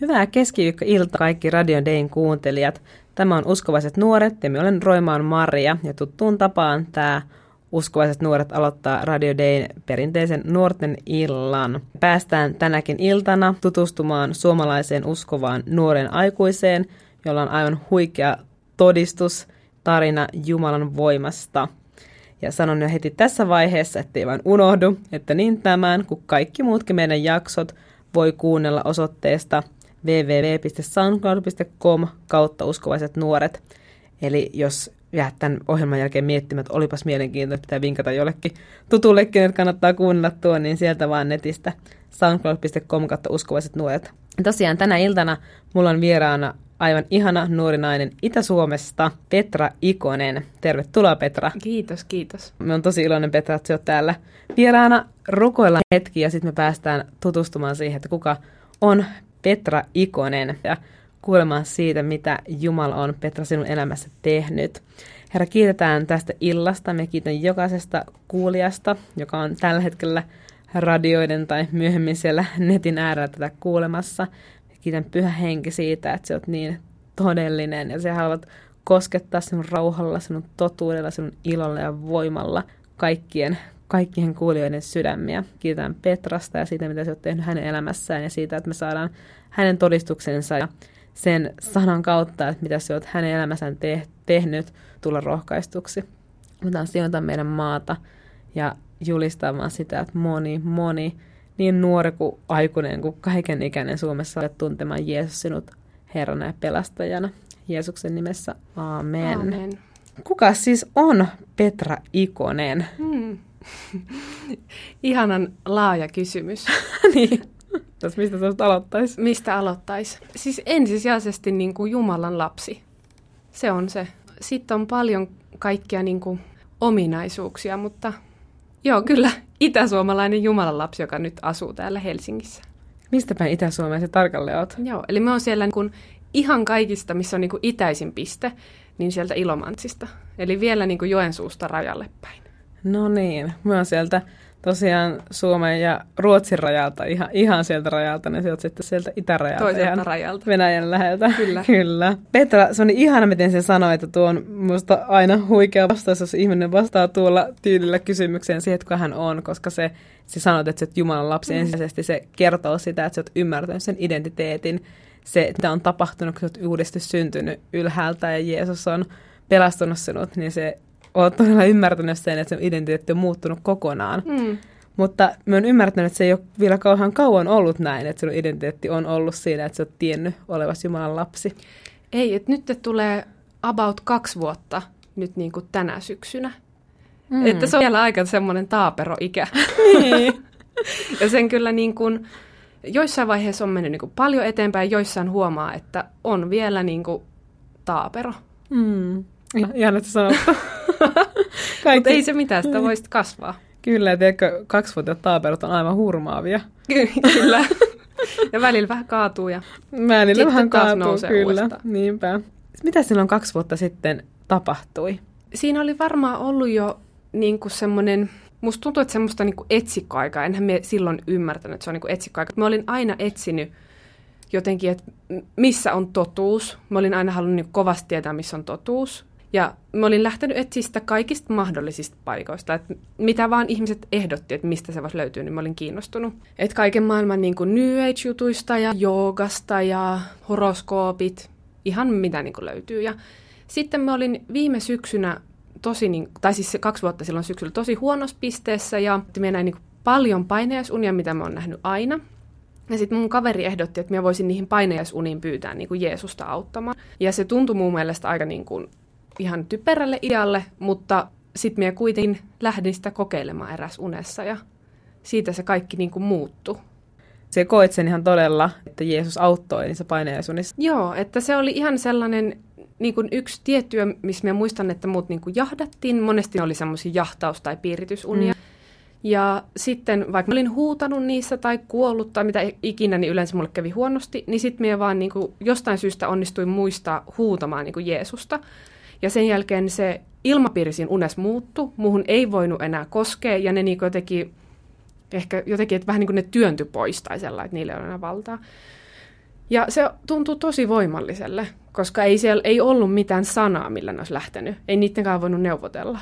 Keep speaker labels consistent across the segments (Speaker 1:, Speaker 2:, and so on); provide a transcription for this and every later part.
Speaker 1: Hyvää keskiviikko-ilta kaikki Radio Dayn kuuntelijat. Tämä on Uskovaiset nuoret ja me olen Roimaan Maria ja tuttuun tapaan tämä Uskovaiset nuoret aloittaa Radio Dayn perinteisen nuorten illan. Päästään tänäkin iltana tutustumaan suomalaiseen uskovaan nuoren aikuiseen, jolla on aivan huikea todistus, tarina Jumalan voimasta. Ja sanon jo heti tässä vaiheessa, ettei vain unohdu, että niin tämän kuin kaikki muutkin meidän jaksot voi kuunnella osoitteesta – www.soundcloud.com kautta uskovaiset nuoret. Eli jos jää tämän ohjelman jälkeen miettimään, että olipas mielenkiintoista, pitää vinkata jollekin tutullekin, että kannattaa kuunnella tuon, niin sieltä vaan netistä soundcloud.com kautta uskovaiset nuoret. Tosiaan tänä iltana mulla on vieraana aivan ihana nuori nainen Itä-Suomesta, Petra Ikonen. Tervetuloa Petra.
Speaker 2: Kiitos, kiitos.
Speaker 1: Me on tosi iloinen Petra, että olet täällä vieraana. Rukoillaan hetki ja sitten me päästään tutustumaan siihen, että kuka on Petra Ikonen ja kuulemaan siitä, mitä Jumala on Petra sinun elämässä tehnyt. Herra, kiitetään tästä illasta. Me kiitän jokaisesta kuulijasta, joka on tällä hetkellä radioiden tai myöhemmin siellä netin äärellä tätä kuulemassa. Kiitän Pyhä Henki siitä, että sä oot niin todellinen ja sä haluat koskettaa sinun rauhalla, sinun totuudella, sinun ilolla ja voimalla kaikkien kaikkien kuulijoiden sydämiä. Kiitän Petrasta ja siitä, mitä se on tehnyt hänen elämässään ja siitä, että me saadaan hänen todistuksensa ja sen sanan kautta, että mitä se on hänen elämässään te- tehnyt, tulla rohkaistuksi. Mutta sijoittaa meidän maata ja julistamaan sitä, että moni, moni, niin nuori kuin aikuinen kuin kaiken ikäinen Suomessa olet tuntemaan Jeesus sinut Herrana ja pelastajana. Jeesuksen nimessä, amen. amen. Kuka siis on Petra Ikonen? Hmm.
Speaker 2: Ihanan laaja kysymys.
Speaker 1: niin. Täs mistä tuosta aloittaisi?
Speaker 2: Mistä aloittaisi? Siis ensisijaisesti niin kuin Jumalan lapsi. Se on se. Sitten on paljon kaikkia niin kuin ominaisuuksia, mutta joo, kyllä itäsuomalainen Jumalan lapsi, joka nyt asuu täällä Helsingissä.
Speaker 1: Mistä päin Itä-Suomeen se tarkalleen oot?
Speaker 2: Joo, eli me on siellä niin kuin ihan kaikista, missä on niin kuin itäisin piste, niin sieltä Ilomantsista. Eli vielä niin kuin Joensuusta rajalle päin.
Speaker 1: No niin, mä oon sieltä tosiaan Suomen ja Ruotsin rajalta, ihan, ihan sieltä rajalta, niin se on sitten sieltä itärajalta.
Speaker 2: Toiselta rajalta.
Speaker 1: Venäjän läheltä.
Speaker 2: Kyllä.
Speaker 1: Kyllä. Petra, se on niin ihana, miten se sanoi, että tuo on musta aina huikea vastaus, jos ihminen vastaa tuolla tyylillä kysymykseen siihen, että hän on, koska se, se sanoit, että sä oot Jumalan lapsi mm. ensisijaisesti, se kertoo sitä, että sä oot ymmärtänyt sen identiteetin, se, mitä on tapahtunut, kun sä oot uudesti syntynyt ylhäältä ja Jeesus on pelastunut sinut, niin se olet todella ymmärtänyt sen, että se identiteetti on muuttunut kokonaan. Mm. Mutta mä oon ymmärtänyt, että se ei ole vielä kauhean kauan ollut näin, että sinun identiteetti on ollut siinä, että sä oot tiennyt olevasi Jumalan lapsi.
Speaker 2: Ei, että nyt tulee about kaksi vuotta nyt niin kuin tänä syksynä. Mm. Että se on vielä aika semmoinen taaperoikä.
Speaker 1: niin.
Speaker 2: ja sen kyllä niin kuin, joissain vaiheissa on mennyt niin kuin paljon eteenpäin, joissain huomaa, että on vielä niin kuin taapero.
Speaker 1: Mm. Ihan, että sanottu.
Speaker 2: Mutta ei se mitään, sitä voisi kasvaa.
Speaker 1: Kyllä, tiedätkö, kaksivuotiaat taaperot on aivan hurmaavia.
Speaker 2: kyllä. ja välillä vähän kaatuu ja
Speaker 1: välillä vähän kaatuu, kyllä. Uudestaan. Niinpä. Mitä silloin kaksi vuotta sitten tapahtui?
Speaker 2: Siinä oli varmaan ollut jo niin kuin semmoinen, musta tuntuu, että semmoista niin kuin etsikkoaikaa. Enhän me silloin ymmärtänyt, että se on niin kuin etsikkoaika. Mä olin aina etsinyt jotenkin, että missä on totuus. Mä olin aina halunnut niin kovasti tietää, missä on totuus. Ja mä olin lähtenyt etsiä sitä kaikista mahdollisista paikoista, että mitä vaan ihmiset ehdotti, että mistä se voisi löytyä, niin mä olin kiinnostunut. Että kaiken maailman niin kuin New Age-jutuista ja joogasta ja horoskoopit, ihan mitä niin kuin löytyy. Ja sitten mä olin viime syksynä tosi, niin, tai siis kaksi vuotta silloin syksyllä tosi huonossa pisteessä ja mä näin niin paljon paineisunia, mitä mä oon nähnyt aina. Ja sitten mun kaveri ehdotti, että mä voisin niihin paineisuniin pyytää niin kuin Jeesusta auttamaan. Ja se tuntui mun mielestä aika niin kuin ihan typerälle idealle, mutta sitten minä kuitenkin lähdin sitä kokeilemaan eräs unessa ja siitä se kaikki niin kuin muuttui.
Speaker 1: Se koit sen ihan todella, että Jeesus auttoi niissä paineisunissa.
Speaker 2: Joo, että se oli ihan sellainen niin kuin yksi tietty, missä minä muistan, että muut niin kuin jahdattiin. Monesti oli semmoisia jahtaus- tai piiritusunia. Mm. Ja sitten vaikka olin huutanut niissä tai kuollut tai mitä ikinä, niin yleensä mulle kävi huonosti, niin sitten minä vaan niin kuin, jostain syystä onnistuin muistaa huutamaan niin kuin Jeesusta. Ja sen jälkeen se ilmapiiri siinä unes muuttu, muuhun ei voinut enää koskea, ja ne niin jotenkin, ehkä jotenkin, että vähän niin kuin ne työntyi pois tai sellainen, että niillä ei ole enää valtaa. Ja se tuntuu tosi voimalliselle, koska ei siellä ei ollut mitään sanaa, millä ne olisi lähtenyt. Ei niittenkään voinut neuvotella.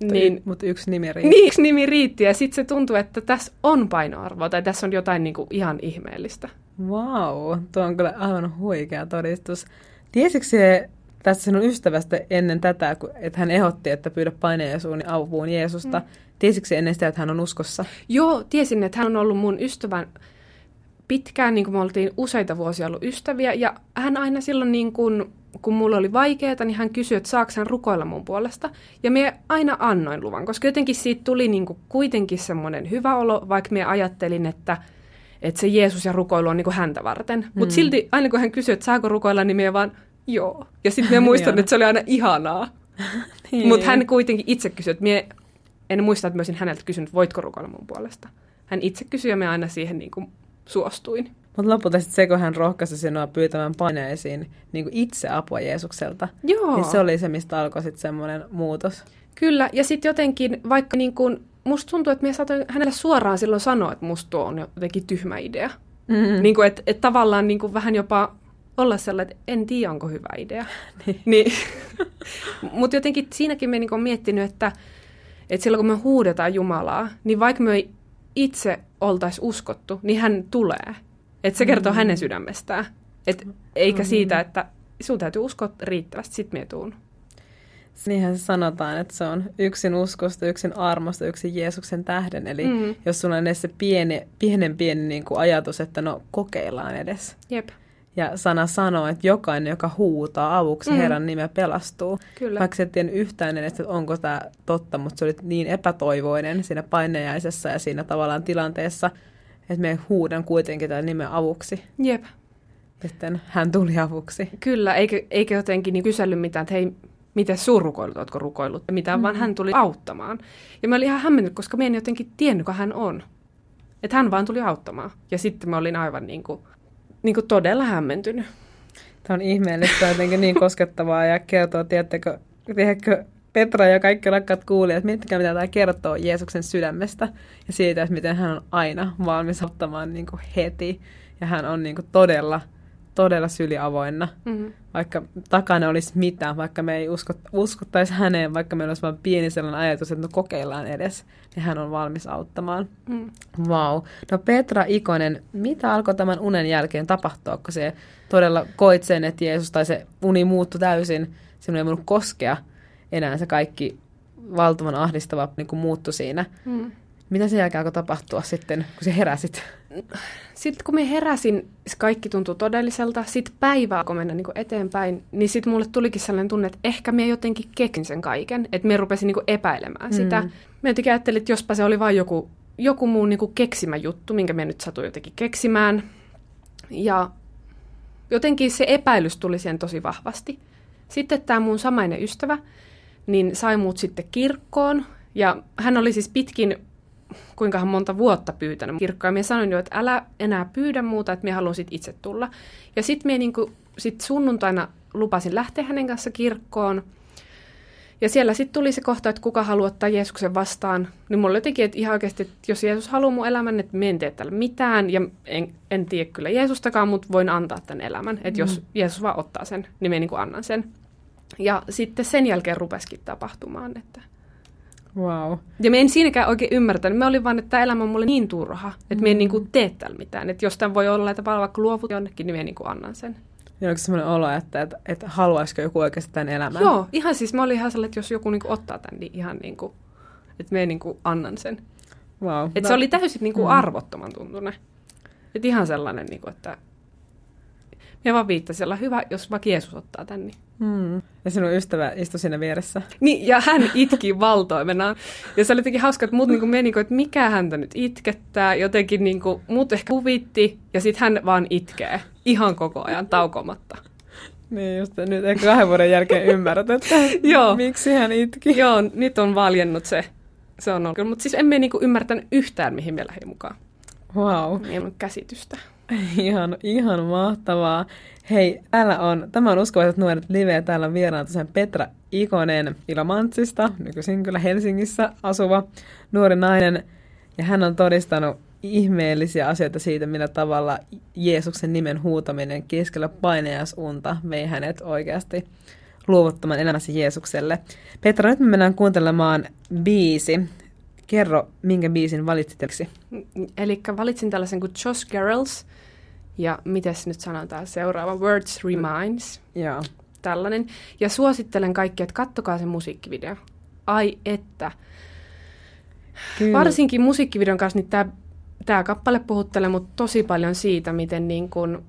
Speaker 1: Niin, mutta yksi nimi riitti.
Speaker 2: Niin, yksi nimi riitti ja sitten se tuntuu, että tässä on painoarvoa tai tässä on jotain niinku ihan ihmeellistä.
Speaker 1: Wow, tuo on kyllä aivan huikea todistus. Tiesitkö se tästä sinun ystävästä ennen tätä, että hän ehotti, että pyydä paineisuun avuun Jeesusta? Mm. Tiesitkö se ennen sitä, että hän on uskossa?
Speaker 2: Joo, tiesin, että hän on ollut mun ystävän pitkään, niin kuin me oltiin useita vuosia ollut ystäviä, ja hän aina silloin, niin kuin, kun mulla oli vaikeaa, niin hän kysyi, että saako hän rukoilla mun puolesta. Ja me aina annoin luvan, koska jotenkin siitä tuli niin kuin kuitenkin semmoinen hyvä olo, vaikka me ajattelin, että, että se Jeesus ja rukoilu on niin kuin häntä varten. Mm. Mutta silti aina kun hän kysyi, että saako rukoilla, niin me vaan joo. Ja sitten me muistan, että se oli aina ihanaa. niin. Mutta hän kuitenkin itse kysyi, että mie en muista, että mä olisin häneltä kysynyt, voitko rukoilla mun puolesta. Hän itse kysyi ja me aina siihen niin kuin suostuin.
Speaker 1: Mutta lopulta sitten se, kun hän rohkaisi sinua pyytämään paineisiin niin itse apua Jeesukselta,
Speaker 2: Joo.
Speaker 1: niin se oli se, mistä alkoi sitten semmoinen muutos.
Speaker 2: Kyllä, ja sitten jotenkin, vaikka niin kun, musta tuntuu, että me saatoin hänelle suoraan silloin sanoa, että musta tuo on jotenkin tyhmä idea. Mm-hmm. Niin kuin, että, että tavallaan niin kuin vähän jopa olla sellainen, että en tiedä, onko hyvä idea. niin. niin. Mutta jotenkin siinäkin me niin on miettinyt, että, että silloin kun me huudetaan Jumalaa, niin vaikka me ei itse oltaisi uskottu, niin hän tulee. Että se kertoo mm. hänen sydämestään. Et, eikä mm. siitä, että sun täytyy uskoa riittävästi, sit me tuun.
Speaker 1: Niinhän sanotaan, että se on yksin uskosta, yksin armosta, yksin Jeesuksen tähden. Eli mm. jos sulla on edes se pieni, pienen pieni niin kuin ajatus, että no kokeillaan edes.
Speaker 2: Jep.
Speaker 1: Ja sana sanoo, että jokainen, joka huutaa avuksi mm. Herran nimeä pelastuu.
Speaker 2: Kyllä.
Speaker 1: Vaikka et tiedä yhtään edes, että onko tämä totta, mutta se oli niin epätoivoinen siinä painejaisessa ja siinä tavallaan tilanteessa, että me huudan kuitenkin tämän nimen avuksi.
Speaker 2: Jep.
Speaker 1: Sitten hän tuli avuksi.
Speaker 2: Kyllä, eikä, eikä jotenkin niin kysellyt mitään, että hei, miten sun rukoilut, ootko rukoillut, mitään, mm. vaan hän tuli auttamaan. Ja mä olin ihan hämmennyt, koska mä en jotenkin tiennyt, kuka hän on. Että hän vaan tuli auttamaan. Ja sitten mä olin aivan niin kuin niin kuin todella hämmentynyt.
Speaker 1: Tämä on ihmeellistä, jotenkin niin koskettavaa ja kertoo, tiedättekö, tiedätkö Petra ja kaikki rakkaat kuulijat, miettikää mitä tämä kertoo Jeesuksen sydämestä ja siitä, että miten hän on aina valmis ottamaan niin kuin heti. Ja hän on niin kuin todella todella syliavoinna, mm-hmm. vaikka takana olisi mitään, vaikka me ei usko, uskottaisi häneen, vaikka meillä olisi vain pieni sellainen ajatus, että no kokeillaan edes, niin hän on valmis auttamaan. Mm. Wow. No Petra Ikonen, mitä alkoi tämän unen jälkeen tapahtua, kun se todella koit sen, että Jeesus tai se uni muuttui täysin, sinun ei voinut koskea enää se kaikki valtavan ahdistava niin kuin muuttui siinä. Mm. Mitä sen jälkeen alkoi tapahtua sitten, kun sä heräsit?
Speaker 2: Sitten kun me heräsin, kaikki tuntui todelliselta. Sitten päivää, kun mennä niin eteenpäin, niin sitten mulle tulikin sellainen tunne, että ehkä me jotenkin keksin sen kaiken. Että me rupesin niin epäilemään mm. sitä. Me jotenkin ajattelin, että jospa se oli vain joku, joku muu niin keksimä juttu, minkä me nyt satuin jotenkin keksimään. Ja jotenkin se epäilys tuli siihen tosi vahvasti. Sitten tämä mun samainen ystävä, niin sai muut sitten kirkkoon. Ja hän oli siis pitkin kuinka monta vuotta pyytänyt kirkkoa. Ja minä sanoin jo, että älä enää pyydä muuta, että minä haluan sit itse tulla. Ja sitten minä niinku, sit sunnuntaina lupasin lähteä hänen kanssa kirkkoon. Ja siellä sitten tuli se kohta, että kuka haluaa ottaa Jeesuksen vastaan. Niin mulla jotenkin, että ihan oikeasti, että jos Jeesus haluaa mun elämän, että minä en tee tällä mitään. Ja en, en tiedä kyllä Jeesustakaan, mutta voin antaa tämän elämän. Että mm. jos Jeesus vaan ottaa sen, niin minä niin annan sen. Ja sitten sen jälkeen rupesikin tapahtumaan, että
Speaker 1: Wow.
Speaker 2: Ja me en siinäkään oikein ymmärtänyt. Me olin vaan, että tämä elämä on mulle niin turha, että mm. me en niin kuin tee täällä mitään. Että jos tämän voi olla, että vaikka luovut jonnekin, niin me niin kuin annan sen.
Speaker 1: Ja onko sellainen olo, että, että, että haluaisiko joku oikeasti tämän elämän?
Speaker 2: Joo, ihan siis mä olin ihan sellainen, että jos joku niin kuin ottaa tämän, niin ihan niin kuin, että me niin kuin annan sen.
Speaker 1: Wow.
Speaker 2: Että no. se oli täysin niin kuin mm. arvottoman tuntunen. Että ihan sellainen, niin kuin, että ja vaan viittasi, hyvä, jos vaikka Jeesus ottaa tän. Niin.
Speaker 1: Mm. Ja sinun ystävä istui siinä vieressä.
Speaker 2: Niin, ja hän itki valtoimena. Ja se oli jotenkin hauska, että muut niin meni, että mikä häntä nyt itkettää. Jotenkin niin kuin, muut ehkä huvitti, ja sitten hän vaan itkee ihan koko ajan taukomatta.
Speaker 1: Niin just, nyt ehkä kahden vuoden jälkeen ymmärrät, että Joo. miksi hän itki.
Speaker 2: Joo, nyt on valjennut se. Se on ollut. Mutta siis emme niinku ymmärtänyt yhtään, mihin me lähdin mukaan.
Speaker 1: Wow.
Speaker 2: Ei ollut käsitystä.
Speaker 1: Ihan, ihan mahtavaa. Hei, täällä on, tämä on uskovaiset nuoret live, täällä on vieraana tosiaan Petra Ikonen Ilomantsista, nykyisin kyllä Helsingissä asuva nuori nainen, ja hän on todistanut ihmeellisiä asioita siitä, millä tavalla Jeesuksen nimen huutaminen keskellä painajaisunta vei hänet oikeasti luovuttamaan elämässä Jeesukselle. Petra, nyt me mennään kuuntelemaan biisi. Kerro, minkä biisin valitsit
Speaker 2: Eli valitsin tällaisen kuin Josh Girls, ja miten nyt sanotaan seuraava, Words Reminds.
Speaker 1: Joo.
Speaker 2: Tällainen. Ja suosittelen kaikki, että kattokaa se musiikkivideo. Ai että. Kyllä. Varsinkin musiikkivideon kanssa niin tämä tämä kappale puhuttelee mut tosi paljon siitä, miten niin kun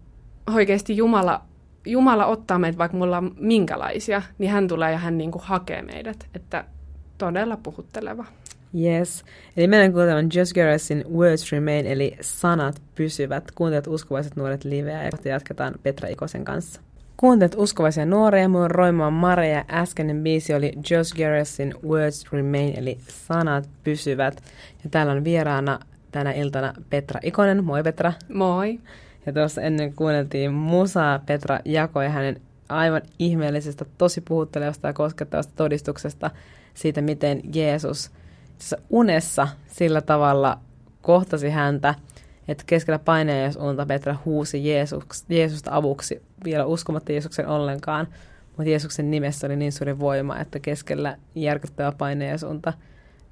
Speaker 2: oikeasti Jumala, Jumala ottaa meitä, vaikka mulla on minkälaisia, niin hän tulee ja hän niin hakee meidät. Että todella puhutteleva.
Speaker 1: Yes. Eli meidän kuuntelemaan Just Garresin Words Remain, eli sanat pysyvät. Kuuntelet uskovaiset nuoret liveä ja jatketaan Petra Ikosen kanssa. Kuuntelet uskovaisia nuoria, mun Roima Mare ja äskeinen biisi oli Just Garresin Words Remain, eli sanat pysyvät. Ja täällä on vieraana tänä iltana Petra Ikonen. Moi Petra.
Speaker 2: Moi.
Speaker 1: Ja tuossa ennen kuunneltiin musaa. Petra jakoi hänen aivan ihmeellisestä, tosi puhuttelevasta ja koskettavasta todistuksesta siitä, miten Jeesus unessa sillä tavalla kohtasi häntä, että keskellä paineijasunta Petra huusi Jeesus, Jeesusta avuksi, vielä uskomatta Jeesuksen ollenkaan, mutta Jeesuksen nimessä oli niin suuri voima, että keskellä järkyttävää paineijasunta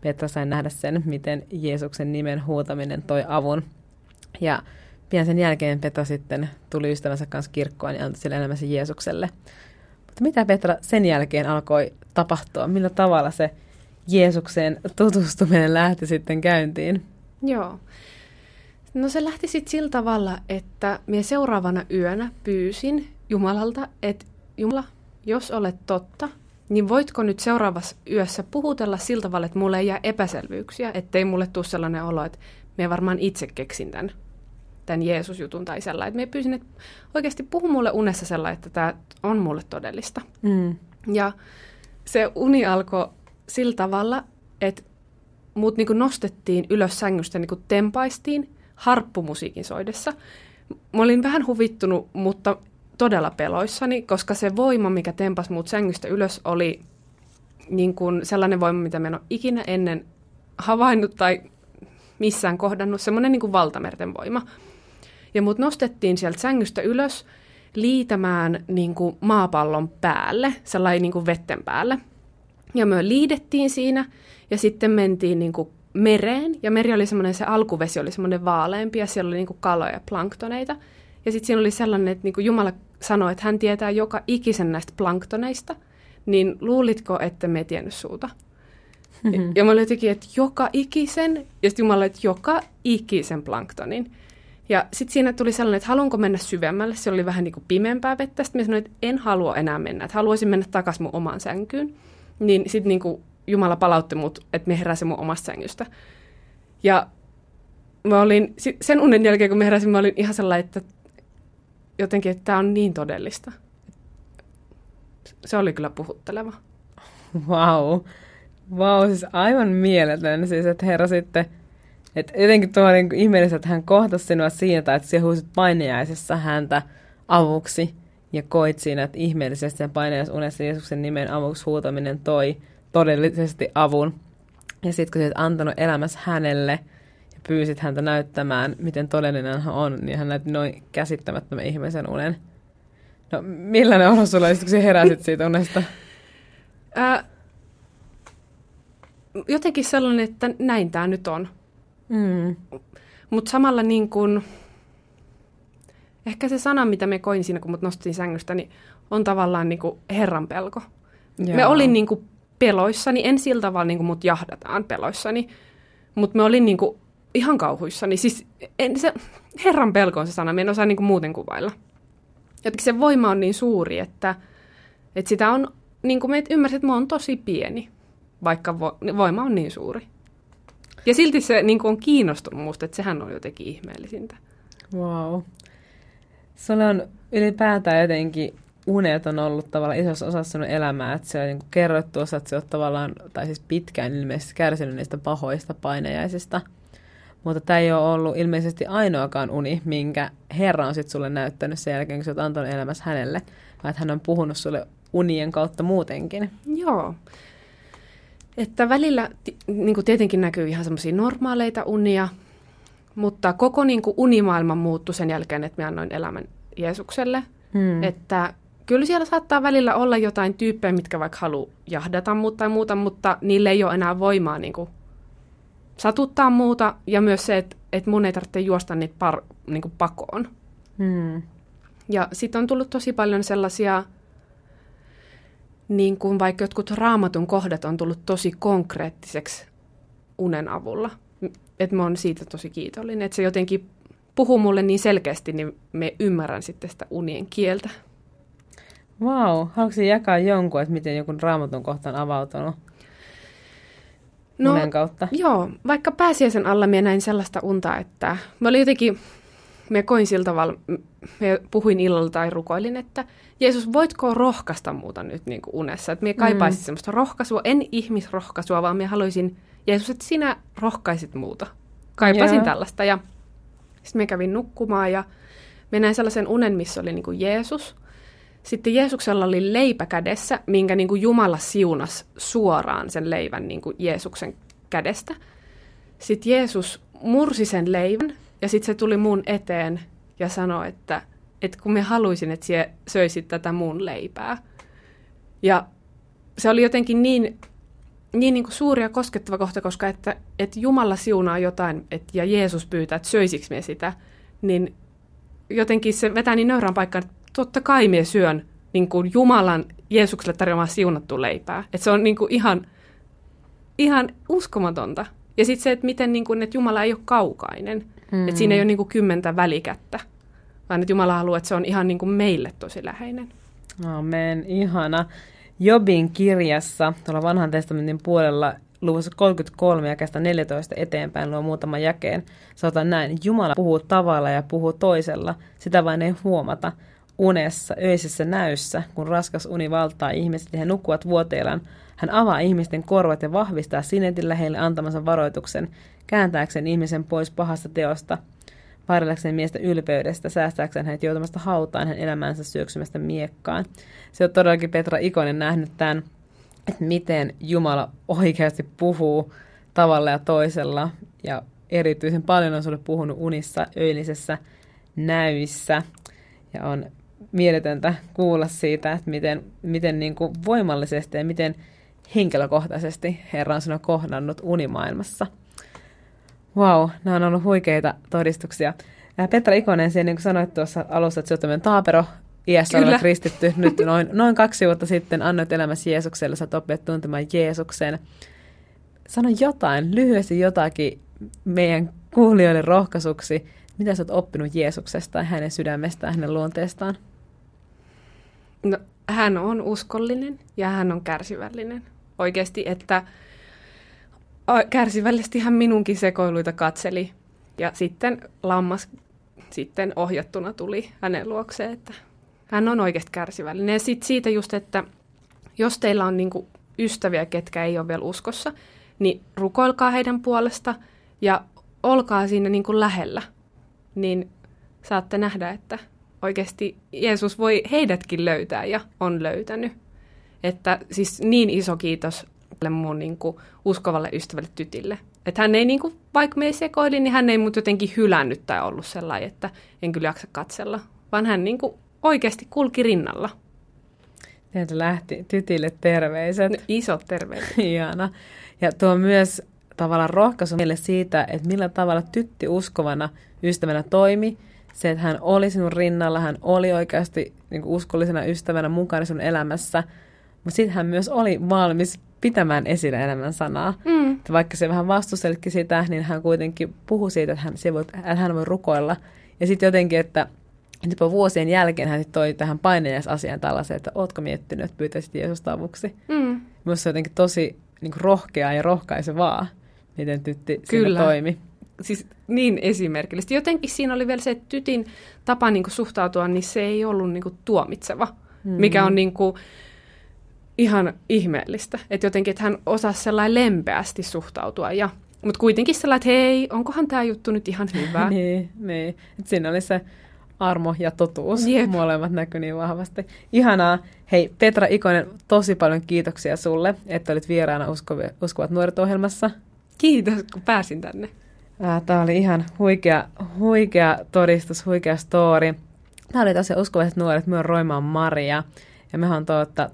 Speaker 1: Petra sai nähdä sen, miten Jeesuksen nimen huutaminen toi avun. Ja pian sen jälkeen Petra sitten tuli ystävänsä kanssa kirkkoon ja antoi sille elämänsä Jeesukselle. Mutta mitä Petra sen jälkeen alkoi tapahtua? Millä tavalla se Jeesukseen tutustuminen lähti sitten käyntiin?
Speaker 2: Joo. No se lähti sitten sillä tavalla, että minä seuraavana yönä pyysin Jumalalta, että Jumala, jos olet totta, niin voitko nyt seuraavassa yössä puhutella sillä tavalla, että mulle ei jää epäselvyyksiä, ettei mulle tule sellainen olo, että me varmaan itse keksin tämän, tämän Jeesus-jutun tai sellainen. Että me pyysin, että oikeasti puhu mulle unessa sellainen, että tämä on mulle todellista. Mm. Ja se uni alkoi sillä tavalla, että mut niinku nostettiin ylös sängystä, niinku tempaistiin harppumusiikin soidessa. Mä olin vähän huvittunut, mutta todella peloissani, koska se voima, mikä tempasi muut sängystä ylös, oli niin kuin sellainen voima, mitä mä en ole ikinä ennen havainnut tai missään kohdannut, semmoinen niin kuin valtamerten voima. Ja mut nostettiin sieltä sängystä ylös liitämään niin kuin maapallon päälle, sellainen niin kuin vetten päälle. Ja me liidettiin siinä ja sitten mentiin niin kuin mereen. Ja meri oli semmoinen, se alkuvesi oli semmoinen vaaleampi ja siellä oli niin kuin kaloja ja planktoneita. Ja sitten siinä oli sellainen, että niin kuin Jumala sanoi, että hän tietää joka ikisen näistä planktoneista, niin luulitko, että me tiennyt suuta? Mm-hmm. Ja mä olin jotenkin, että joka ikisen, ja sitten Jumala, että joka ikisen planktonin. Ja sitten siinä tuli sellainen, että haluanko mennä syvemmälle, se oli vähän niin kuin pimeämpää vettä. Sitten mä sanoin, että en halua enää mennä, että haluaisin mennä takaisin mun omaan sänkyyn. Niin sitten niin Jumala palautti mut, että me heräsin mun omasta sängystä. Ja mä olin, sen unen jälkeen kun me heräsin, mä olin ihan sellainen, että jotenkin, että tämä on niin todellista. Se oli kyllä puhutteleva.
Speaker 1: Wow. Wow, siis aivan mieletön. Siis, että herra sitten, että jotenkin tuo niin ihmeellistä, että hän kohtasi sinua siitä, että sinä huusit painajaisessa häntä avuksi ja koit siinä, että ihmeellisesti sen painajaisunessa Jeesuksen nimen avuksi huutaminen toi todellisesti avun. Ja sitten kun sä antanut elämässä hänelle – pyysit häntä näyttämään, miten todellinen hän on, niin hän näytti noin käsittämättömän ihmisen unen. No, millainen olo sulla oli, kun heräsit siitä unesta? Ää,
Speaker 2: jotenkin sellainen, että näin tämä nyt on. Mm. Mutta samalla niin kun, ehkä se sana, mitä me koin siinä, kun mut nostin sängystä, niin on tavallaan niin kuin Herran pelko. Joo. Me olin niin kuin peloissani, en sillä tavalla niin kuin mut jahdataan peloissani, mutta me olin niin kuin ihan kauhuissani. Siis en, se, herran pelko on se sana, en osaa niin kuin muuten kuvailla. Jotenkin se voima on niin suuri, että, että sitä on, niin kuin me ymmärsit, että mä oon tosi pieni, vaikka vo, voima on niin suuri. Ja silti se niin kuin on kiinnostunut musta, että sehän on jotenkin ihmeellisintä.
Speaker 1: Wow. Sulla on ylipäätään jotenkin unet on ollut tavallaan isossa osassa sinun elämää, että se on niin kerrottu tuossa, että se on tavallaan, tai siis pitkään ilmeisesti kärsinyt niistä pahoista painajaisista – mutta tämä ei ole ollut ilmeisesti ainoakaan uni, minkä Herra on sitten sulle näyttänyt sen jälkeen, kun sä oot antanut elämässä hänelle, vaan että hän on puhunut sulle unien kautta muutenkin.
Speaker 2: Joo. Että välillä niin tietenkin näkyy ihan semmoisia normaaleita unia, Mutta koko niin kuin unimaailma muuttui sen jälkeen, että mä annoin elämän Jeesukselle. Hmm. Että kyllä siellä saattaa välillä olla jotain tyyppejä, mitkä vaikka haluaa jahdata mut tai muuta, mutta niille ei ole enää voimaa niin kuin satuttaa muuta. Ja myös se, että, että mun ei tarvitse juosta niitä par, niin kuin pakoon. Hmm. Ja sitten on tullut tosi paljon sellaisia, niin kuin vaikka jotkut raamatun kohdat on tullut tosi konkreettiseksi unen avulla. Että mä oon siitä tosi kiitollinen, että se jotenkin puhuu mulle niin selkeästi, niin me ymmärrän sitten sitä unien kieltä.
Speaker 1: Vau, wow. haluatko jakaa jonkun, että miten joku raamatun kohta on avautunut?
Speaker 2: No, unen kautta. Joo, vaikka pääsiäisen alla minä näin sellaista unta, että mä olin jotenkin, me koin sillä tavalla, me puhuin illalla tai rukoilin, että Jeesus, voitko rohkaista muuta nyt niin kuin unessa? Että minä kaipaisin mm. semmoista rohkaisua, en ihmisrohkaisua, vaan minä haluaisin, Jeesus, että sinä rohkaisit muuta. Kaipasin yeah. tällaista ja sitten minä kävin nukkumaan ja minä näin sellaisen unen, missä oli niin kuin Jeesus. Sitten Jeesuksella oli leipä kädessä, minkä niin kuin Jumala siunas suoraan sen leivän niin kuin Jeesuksen kädestä. Sitten Jeesus mursi sen leivän ja sitten se tuli mun eteen ja sanoi, että, että kun me haluaisin, että sie söisit tätä mun leipää. Ja se oli jotenkin niin, niin, niin kuin suuri ja koskettava kohta, koska että, että Jumala siunaa jotain et, ja Jeesus pyytää, että söisiks me sitä, niin jotenkin se vetää niin nöyrään paikkaan, että totta kai me syön niin kuin Jumalan Jeesukselle tarjoamaan siunattu leipää. Että se on niin kuin ihan, ihan uskomatonta. Ja sitten se, että miten niin kuin, että Jumala ei ole kaukainen. Mm. Että siinä ei ole niin kuin kymmentä välikättä, vaan että Jumala haluaa, että se on ihan niin kuin meille tosi läheinen.
Speaker 1: Amen, ihana. Jobin kirjassa, tuolla vanhan testamentin puolella, luvussa 33 ja 14 eteenpäin luo muutaman jakeen. Sanotaan näin, Jumala puhuu tavalla ja puhuu toisella, sitä vain ei huomata. Unessa, öisessä näyssä, kun raskas uni valtaa ihmiset ja he nukkuvat vuoteellaan, hän avaa ihmisten korvat ja vahvistaa sinetillä heille antamansa varoituksen, kääntääkseen ihmisen pois pahasta teosta, varjellakseen miestä ylpeydestä, säästääkseen hänet joutumasta hautaan hän elämänsä syöksymästä miekkaan. Se on todellakin Petra Ikonen nähnyt tämän, että miten Jumala oikeasti puhuu tavalla ja toisella, ja erityisen paljon on sulle puhunut unissa, öillisessä näyissä, ja on mieletöntä kuulla siitä, että miten, miten niin kuin voimallisesti ja miten henkilökohtaisesti Herra on sinua kohdannut unimaailmassa. Wow, nämä on ollut huikeita todistuksia. Petra Ikonen, siinä niin kuin sanoit tuossa alussa, että sinä taapero iässä oleva kristitty. Nyt noin, noin kaksi vuotta sitten annoit elämässä Jeesukselle, sä opet tuntemaan Jeesuksen. Sano jotain, lyhyesti jotakin meidän kuulijoille rohkaisuksi, mitä sä oot oppinut Jeesuksesta ja hänen sydämestään, hänen luonteestaan?
Speaker 2: No, hän on uskollinen ja hän on kärsivällinen oikeasti, että kärsivällisesti hän minunkin sekoiluita katseli. Ja sitten lammas sitten ohjattuna tuli hänen luokseen, että hän on oikeasti kärsivällinen. Ja sitten siitä just, että jos teillä on niinku ystäviä, ketkä ei ole vielä uskossa, niin rukoilkaa heidän puolesta ja olkaa siinä niinku lähellä, niin saatte nähdä, että oikeasti Jeesus voi heidätkin löytää ja on löytänyt. Että siis niin iso kiitos mun niin kuin, uskovalle ystävälle tytille. Että hän ei, niin kuin, vaikka me ei sekoili, niin hän ei mut jotenkin hylännyt tai ollut sellainen, että en kyllä jaksa katsella. Vaan hän niin kuin, oikeasti kulki rinnalla.
Speaker 1: Sieltä lähti tytille terveiset. No,
Speaker 2: isot terveiset.
Speaker 1: Ihana. Ja tuo myös tavallaan rohkaisu meille siitä, että millä tavalla tytti uskovana ystävänä toimi. Se, että hän oli sinun rinnalla, hän oli oikeasti niin uskollisena ystävänä mukana sun elämässä – mutta sitten hän myös oli valmis pitämään esillä elämän sanaa. Mm. Että vaikka se vähän vastustelitkin sitä, niin hän kuitenkin puhui siitä, että hän, voi, hän voi rukoilla. Ja sitten jotenkin, että jopa vuosien jälkeen hän toi tähän asiaan tällaisen, että ootko miettinyt, että pyytäisit Jeesusta avuksi. Mm. Myös se jotenkin tosi niin kuin rohkeaa ja rohkaisevaa, miten tytti Kyllä. siinä toimi.
Speaker 2: Siis niin esimerkillisesti. Jotenkin siinä oli vielä se, että tytin tapa niin kuin suhtautua, niin se ei ollut niin kuin tuomitseva, mm. mikä on niin kuin, ihan ihmeellistä. Että jotenkin, että hän osasi sellainen lempeästi suhtautua ja mutta kuitenkin sellainen, että hei, onkohan tämä juttu nyt ihan hyvä.
Speaker 1: niin, niin. Et siinä oli se armo ja totuus. Jep. Molemmat näkyi niin vahvasti. Ihanaa. Hei, Petra Ikonen, tosi paljon kiitoksia sulle, että olit vieraana Uskovat, Uskovat nuoret ohjelmassa.
Speaker 2: Kiitos, kun pääsin tänne.
Speaker 1: Tämä oli ihan huikea, huikea todistus, huikea story. Tämä oli tosiaan uskovaiset nuoret, on Roimaan Maria. Ja me on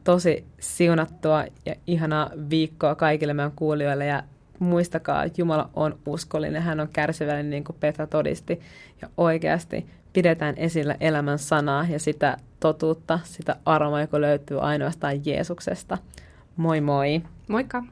Speaker 1: tosi siunattua ja ihanaa viikkoa kaikille meidän kuulijoille. Ja muistakaa, että Jumala on uskollinen, hän on kärsivällinen, niin kuin Petra todisti. Ja oikeasti pidetään esillä elämän sanaa ja sitä totuutta, sitä armoa, joka löytyy ainoastaan Jeesuksesta. Moi moi!
Speaker 2: Moikka!